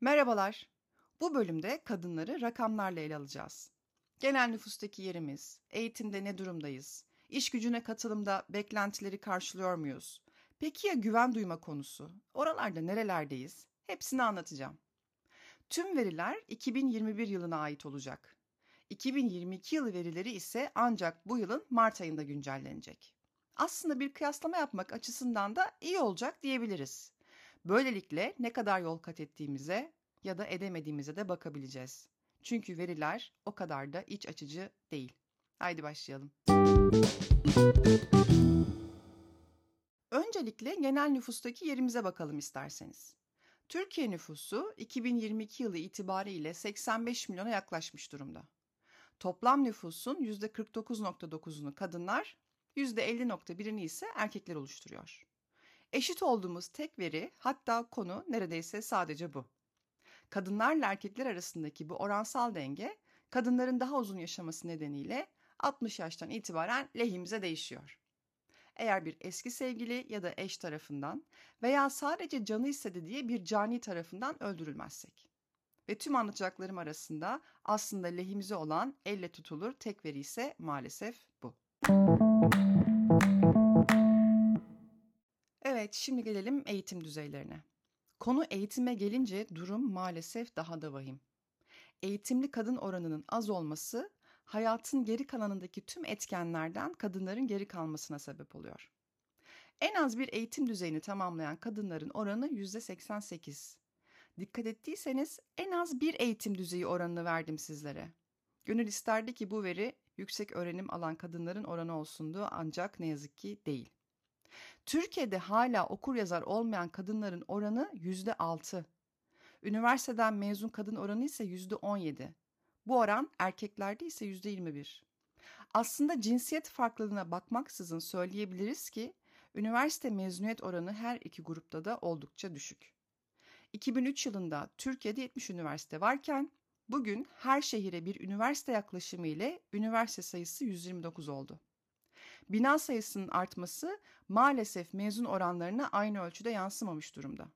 Merhabalar. Bu bölümde kadınları rakamlarla ele alacağız. Genel nüfustaki yerimiz, eğitimde ne durumdayız, iş gücüne katılımda beklentileri karşılıyor muyuz? Peki ya güven duyma konusu? Oralarda nerelerdeyiz? Hepsini anlatacağım. Tüm veriler 2021 yılına ait olacak. 2022 yılı verileri ise ancak bu yılın Mart ayında güncellenecek. Aslında bir kıyaslama yapmak açısından da iyi olacak diyebiliriz. Böylelikle ne kadar yol kat ettiğimize ya da edemediğimize de bakabileceğiz. Çünkü veriler o kadar da iç açıcı değil. Haydi başlayalım. Öncelikle genel nüfustaki yerimize bakalım isterseniz. Türkiye nüfusu 2022 yılı itibariyle 85 milyona yaklaşmış durumda. Toplam nüfusun %49.9'unu kadınlar, %50.1'ini ise erkekler oluşturuyor. Eşit olduğumuz tek veri hatta konu neredeyse sadece bu. Kadınlarla erkekler arasındaki bu oransal denge kadınların daha uzun yaşaması nedeniyle 60 yaştan itibaren lehimize değişiyor. Eğer bir eski sevgili ya da eş tarafından veya sadece canı istedi diye bir cani tarafından öldürülmezsek. Ve tüm anlatacaklarım arasında aslında lehimize olan elle tutulur tek veri ise maalesef bu. Evet, şimdi gelelim eğitim düzeylerine. Konu eğitime gelince durum maalesef daha da vahim. Eğitimli kadın oranının az olması hayatın geri kalanındaki tüm etkenlerden kadınların geri kalmasına sebep oluyor. En az bir eğitim düzeyini tamamlayan kadınların oranı %88. Dikkat ettiyseniz en az bir eğitim düzeyi oranını verdim sizlere. Gönül isterdi ki bu veri yüksek öğrenim alan kadınların oranı olsundu ancak ne yazık ki değil. Türkiye'de hala okur yazar olmayan kadınların oranı yüzde altı. Üniversiteden mezun kadın oranı ise yüzde on yedi. Bu oran erkeklerde ise yüzde yirmi bir. Aslında cinsiyet farklılığına bakmaksızın söyleyebiliriz ki üniversite mezuniyet oranı her iki grupta da oldukça düşük. 2003 yılında Türkiye'de 70 üniversite varken bugün her şehire bir üniversite yaklaşımı ile üniversite sayısı 129 oldu. Bina sayısının artması maalesef mezun oranlarına aynı ölçüde yansımamış durumda.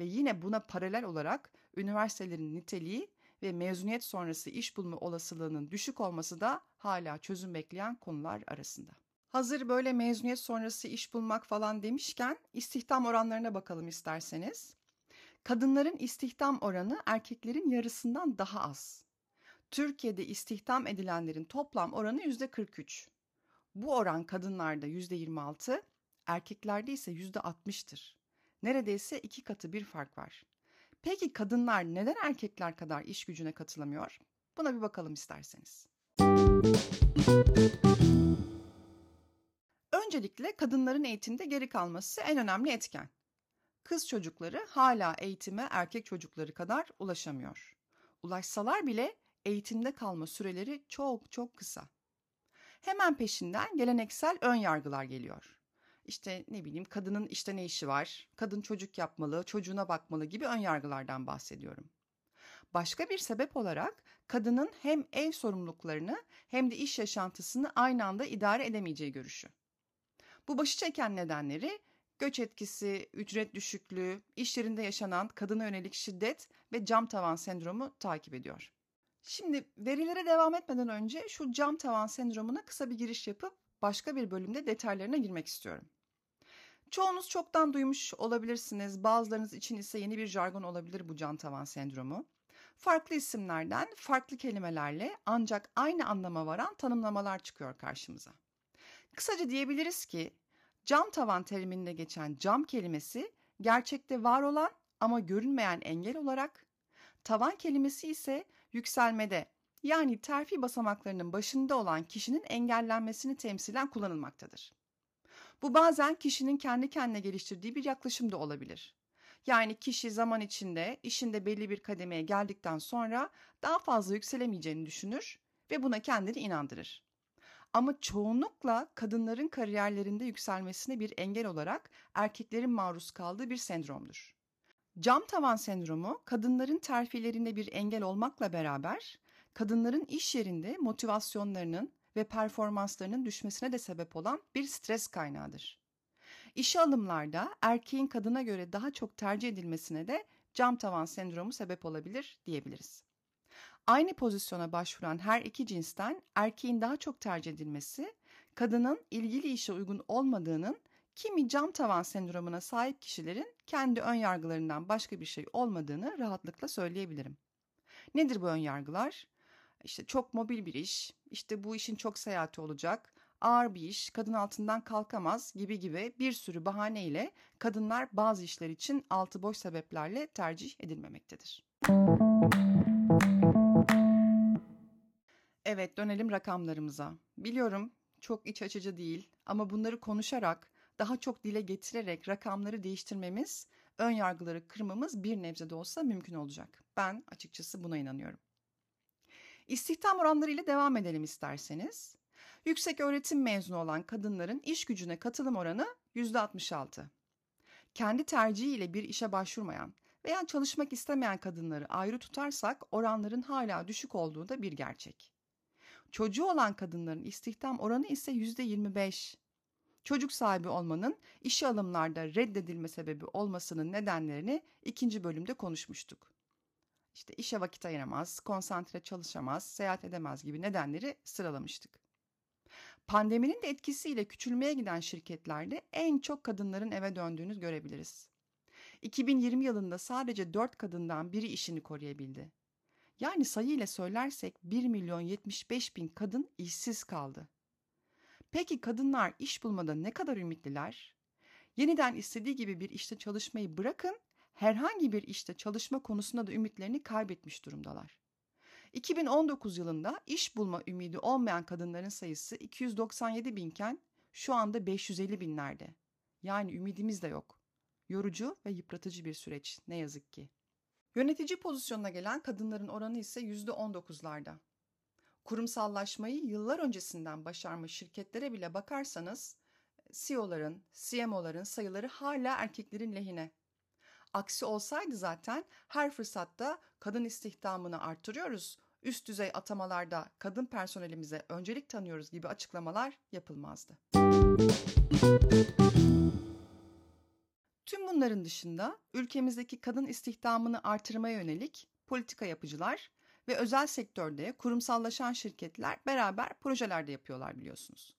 Ve yine buna paralel olarak üniversitelerin niteliği ve mezuniyet sonrası iş bulma olasılığının düşük olması da hala çözüm bekleyen konular arasında. Hazır böyle mezuniyet sonrası iş bulmak falan demişken istihdam oranlarına bakalım isterseniz. Kadınların istihdam oranı erkeklerin yarısından daha az. Türkiye'de istihdam edilenlerin toplam oranı %43. Bu oran kadınlarda %26, erkeklerde ise %60'tır. Neredeyse iki katı bir fark var. Peki kadınlar neden erkekler kadar iş gücüne katılamıyor? Buna bir bakalım isterseniz. Öncelikle kadınların eğitimde geri kalması en önemli etken. Kız çocukları hala eğitime erkek çocukları kadar ulaşamıyor. Ulaşsalar bile eğitimde kalma süreleri çok çok kısa. Hemen peşinden geleneksel ön yargılar geliyor. İşte ne bileyim kadının işte ne işi var, kadın çocuk yapmalı, çocuğuna bakmalı gibi ön yargılardan bahsediyorum. Başka bir sebep olarak kadının hem ev sorumluluklarını hem de iş yaşantısını aynı anda idare edemeyeceği görüşü. Bu başı çeken nedenleri göç etkisi, ücret düşüklüğü, iş yerinde yaşanan kadına yönelik şiddet ve cam tavan sendromu takip ediyor. Şimdi verilere devam etmeden önce şu cam tavan sendromuna kısa bir giriş yapıp başka bir bölümde detaylarına girmek istiyorum. Çoğunuz çoktan duymuş olabilirsiniz. Bazılarınız için ise yeni bir jargon olabilir bu cam tavan sendromu. Farklı isimlerden, farklı kelimelerle ancak aynı anlama varan tanımlamalar çıkıyor karşımıza. Kısaca diyebiliriz ki cam tavan teriminde geçen cam kelimesi gerçekte var olan ama görünmeyen engel olarak, tavan kelimesi ise yükselmede yani terfi basamaklarının başında olan kişinin engellenmesini temsilen kullanılmaktadır. Bu bazen kişinin kendi kendine geliştirdiği bir yaklaşım da olabilir. Yani kişi zaman içinde işinde belli bir kademeye geldikten sonra daha fazla yükselemeyeceğini düşünür ve buna kendini inandırır. Ama çoğunlukla kadınların kariyerlerinde yükselmesine bir engel olarak erkeklerin maruz kaldığı bir sendromdur. Cam tavan sendromu kadınların terfilerinde bir engel olmakla beraber kadınların iş yerinde motivasyonlarının ve performanslarının düşmesine de sebep olan bir stres kaynağıdır. İşe alımlarda erkeğin kadına göre daha çok tercih edilmesine de cam tavan sendromu sebep olabilir diyebiliriz. Aynı pozisyona başvuran her iki cinsten erkeğin daha çok tercih edilmesi, kadının ilgili işe uygun olmadığının kimi cam tavan sendromuna sahip kişilerin kendi ön yargılarından başka bir şey olmadığını rahatlıkla söyleyebilirim. Nedir bu ön yargılar? İşte çok mobil bir iş, işte bu işin çok seyahati olacak, ağır bir iş, kadın altından kalkamaz gibi gibi bir sürü bahaneyle kadınlar bazı işler için altı boş sebeplerle tercih edilmemektedir. Evet dönelim rakamlarımıza. Biliyorum çok iç açıcı değil ama bunları konuşarak, daha çok dile getirerek rakamları değiştirmemiz, ön yargıları kırmamız bir nebze de olsa mümkün olacak. Ben açıkçası buna inanıyorum. İstihdam oranları ile devam edelim isterseniz. Yüksek öğretim mezunu olan kadınların iş gücüne katılım oranı %66. Kendi tercihiyle bir işe başvurmayan veya çalışmak istemeyen kadınları ayrı tutarsak oranların hala düşük olduğu da bir gerçek. Çocuğu olan kadınların istihdam oranı ise %25. Çocuk sahibi olmanın işe alımlarda reddedilme sebebi olmasının nedenlerini ikinci bölümde konuşmuştuk. İşte işe vakit ayıramaz, konsantre çalışamaz, seyahat edemez gibi nedenleri sıralamıştık. Pandeminin de etkisiyle küçülmeye giden şirketlerde en çok kadınların eve döndüğünü görebiliriz. 2020 yılında sadece 4 kadından biri işini koruyabildi. Yani sayıyla söylersek 1 milyon 75 bin kadın işsiz kaldı. Peki kadınlar iş bulmada ne kadar ümitliler? Yeniden istediği gibi bir işte çalışmayı bırakın, herhangi bir işte çalışma konusunda da ümitlerini kaybetmiş durumdalar. 2019 yılında iş bulma ümidi olmayan kadınların sayısı 297 binken şu anda 550 binlerde. Yani ümidimiz de yok. Yorucu ve yıpratıcı bir süreç ne yazık ki. Yönetici pozisyonuna gelen kadınların oranı ise %19'larda. Kurumsallaşmayı yıllar öncesinden başarmış şirketlere bile bakarsanız CEO'ların, CMO'ların sayıları hala erkeklerin lehine. Aksi olsaydı zaten her fırsatta kadın istihdamını artırıyoruz, üst düzey atamalarda kadın personelimize öncelik tanıyoruz gibi açıklamalar yapılmazdı. Tüm bunların dışında ülkemizdeki kadın istihdamını artırmaya yönelik politika yapıcılar ve özel sektörde kurumsallaşan şirketler beraber projeler de yapıyorlar biliyorsunuz.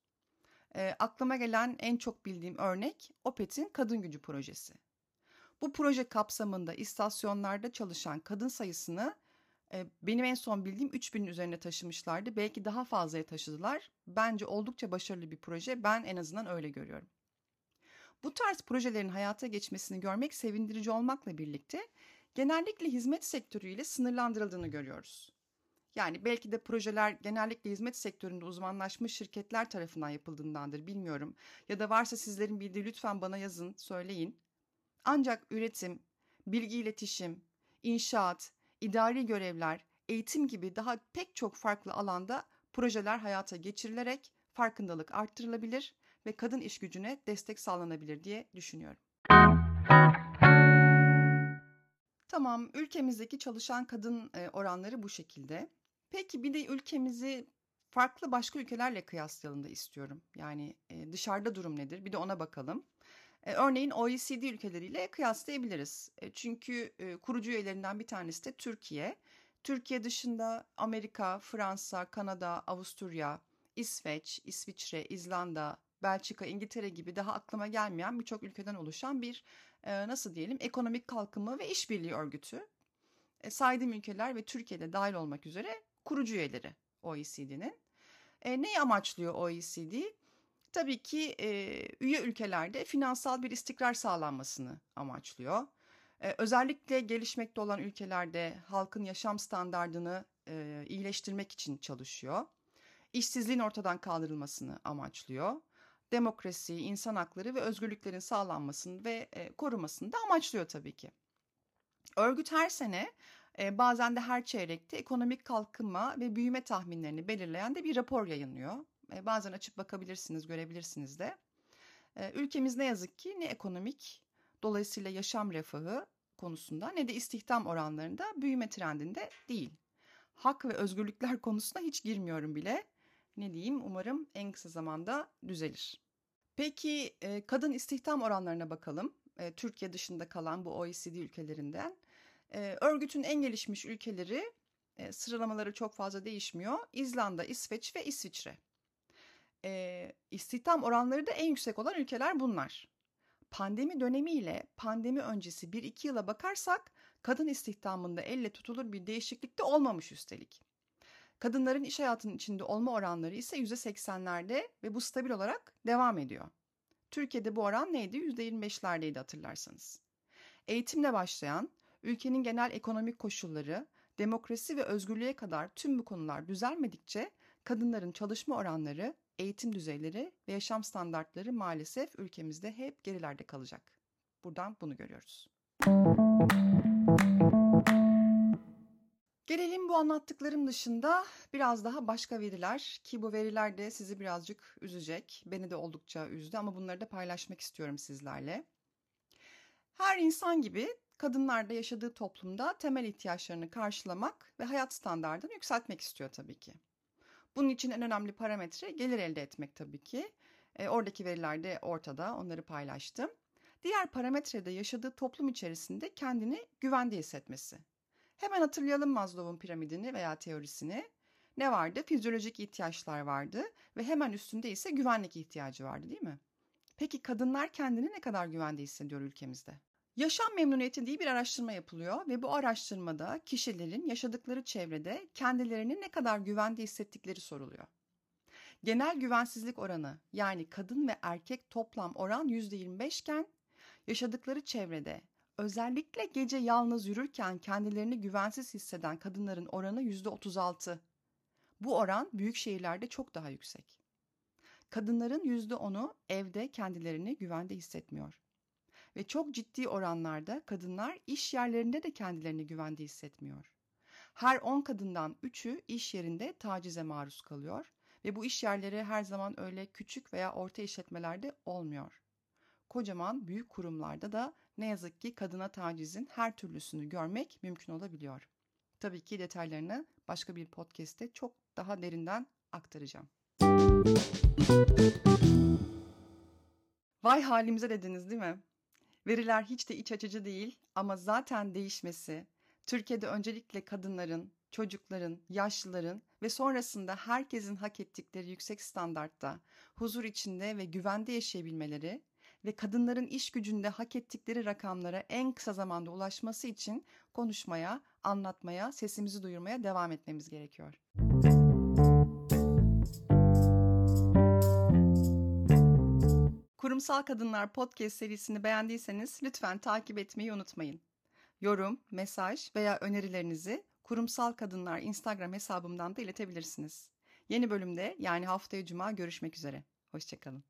E, aklıma gelen en çok bildiğim örnek OPET'in Kadın Gücü projesi. Bu proje kapsamında istasyonlarda çalışan kadın sayısını e, benim en son bildiğim 3000'in üzerine taşımışlardı. Belki daha fazlaya taşıdılar. Bence oldukça başarılı bir proje. Ben en azından öyle görüyorum. Bu tarz projelerin hayata geçmesini görmek sevindirici olmakla birlikte genellikle hizmet sektörüyle sınırlandırıldığını görüyoruz. Yani belki de projeler genellikle hizmet sektöründe uzmanlaşmış şirketler tarafından yapıldığındandır bilmiyorum. Ya da varsa sizlerin bildiği lütfen bana yazın, söyleyin. Ancak üretim, bilgi iletişim, inşaat, idari görevler, eğitim gibi daha pek çok farklı alanda projeler hayata geçirilerek farkındalık arttırılabilir ve kadın iş gücüne destek sağlanabilir diye düşünüyorum. Tamam, ülkemizdeki çalışan kadın e, oranları bu şekilde. Peki bir de ülkemizi farklı başka ülkelerle kıyaslayalım da istiyorum. Yani e, dışarıda durum nedir? Bir de ona bakalım. E, örneğin OECD ülkeleriyle kıyaslayabiliriz. Çünkü kurucu üyelerinden bir tanesi de Türkiye. Türkiye dışında Amerika, Fransa, Kanada, Avusturya, İsveç, İsviçre, İzlanda, Belçika, İngiltere gibi daha aklıma gelmeyen birçok ülkeden oluşan bir e, nasıl diyelim ekonomik kalkınma ve işbirliği örgütü. E, saydığım ülkeler ve Türkiye'de dahil olmak üzere kurucu üyeleri OECD'nin. E, neyi amaçlıyor OECD? Tabii ki e, üye ülkelerde finansal bir istikrar sağlanmasını amaçlıyor. E, özellikle gelişmekte olan ülkelerde halkın yaşam standartını e, iyileştirmek için çalışıyor. İşsizliğin ortadan kaldırılmasını amaçlıyor demokrasi, insan hakları ve özgürlüklerin sağlanmasını ve e, korumasını da amaçlıyor tabii ki. Örgüt her sene e, bazen de her çeyrekte ekonomik kalkınma ve büyüme tahminlerini belirleyen de bir rapor yayınlıyor. E, bazen açıp bakabilirsiniz, görebilirsiniz de. E, ülkemiz ne yazık ki ne ekonomik, dolayısıyla yaşam refahı konusunda ne de istihdam oranlarında büyüme trendinde değil. Hak ve özgürlükler konusuna hiç girmiyorum bile. Ne diyeyim umarım en kısa zamanda düzelir. Peki kadın istihdam oranlarına bakalım. Türkiye dışında kalan bu OECD ülkelerinden. Örgütün en gelişmiş ülkeleri sıralamaları çok fazla değişmiyor. İzlanda, İsveç ve İsviçre. E, istihdam oranları da en yüksek olan ülkeler bunlar. Pandemi dönemiyle pandemi öncesi 1-2 yıla bakarsak kadın istihdamında elle tutulur bir değişiklik de olmamış üstelik. Kadınların iş hayatının içinde olma oranları ise %80'lerde ve bu stabil olarak devam ediyor. Türkiye'de bu oran neydi? %25'lerdeydi hatırlarsanız. Eğitimle başlayan, ülkenin genel ekonomik koşulları, demokrasi ve özgürlüğe kadar tüm bu konular düzelmedikçe kadınların çalışma oranları, eğitim düzeyleri ve yaşam standartları maalesef ülkemizde hep gerilerde kalacak. Buradan bunu görüyoruz. Gelelim bu anlattıklarım dışında biraz daha başka veriler ki bu veriler de sizi birazcık üzecek. Beni de oldukça üzdü ama bunları da paylaşmak istiyorum sizlerle. Her insan gibi kadınlar da yaşadığı toplumda temel ihtiyaçlarını karşılamak ve hayat standartını yükseltmek istiyor tabii ki. Bunun için en önemli parametre gelir elde etmek tabii ki. E, oradaki veriler de ortada, onları paylaştım. Diğer parametre de yaşadığı toplum içerisinde kendini güvende hissetmesi. Hemen hatırlayalım Maslow'un piramidini veya teorisini. Ne vardı? Fizyolojik ihtiyaçlar vardı ve hemen üstünde ise güvenlik ihtiyacı vardı değil mi? Peki kadınlar kendini ne kadar güvende hissediyor ülkemizde? Yaşam memnuniyeti diye bir araştırma yapılıyor ve bu araştırmada kişilerin yaşadıkları çevrede kendilerini ne kadar güvende hissettikleri soruluyor. Genel güvensizlik oranı yani kadın ve erkek toplam oran %25 iken yaşadıkları çevrede özellikle gece yalnız yürürken kendilerini güvensiz hisseden kadınların oranı %36. Bu oran büyük şehirlerde çok daha yüksek. Kadınların %10'u evde kendilerini güvende hissetmiyor. Ve çok ciddi oranlarda kadınlar iş yerlerinde de kendilerini güvende hissetmiyor. Her 10 kadından 3'ü iş yerinde tacize maruz kalıyor ve bu iş yerleri her zaman öyle küçük veya orta işletmelerde olmuyor. Kocaman büyük kurumlarda da ne yazık ki kadına tacizin her türlüsünü görmek mümkün olabiliyor. Tabii ki detaylarını başka bir podcast'te çok daha derinden aktaracağım. Vay halimize dediniz değil mi? Veriler hiç de iç açıcı değil ama zaten değişmesi, Türkiye'de öncelikle kadınların, çocukların, yaşlıların ve sonrasında herkesin hak ettikleri yüksek standartta, huzur içinde ve güvende yaşayabilmeleri ve kadınların iş gücünde hak ettikleri rakamlara en kısa zamanda ulaşması için konuşmaya, anlatmaya, sesimizi duyurmaya devam etmemiz gerekiyor. Kurumsal Kadınlar Podcast serisini beğendiyseniz lütfen takip etmeyi unutmayın. Yorum, mesaj veya önerilerinizi Kurumsal Kadınlar Instagram hesabımdan da iletebilirsiniz. Yeni bölümde yani haftaya cuma görüşmek üzere. Hoşçakalın.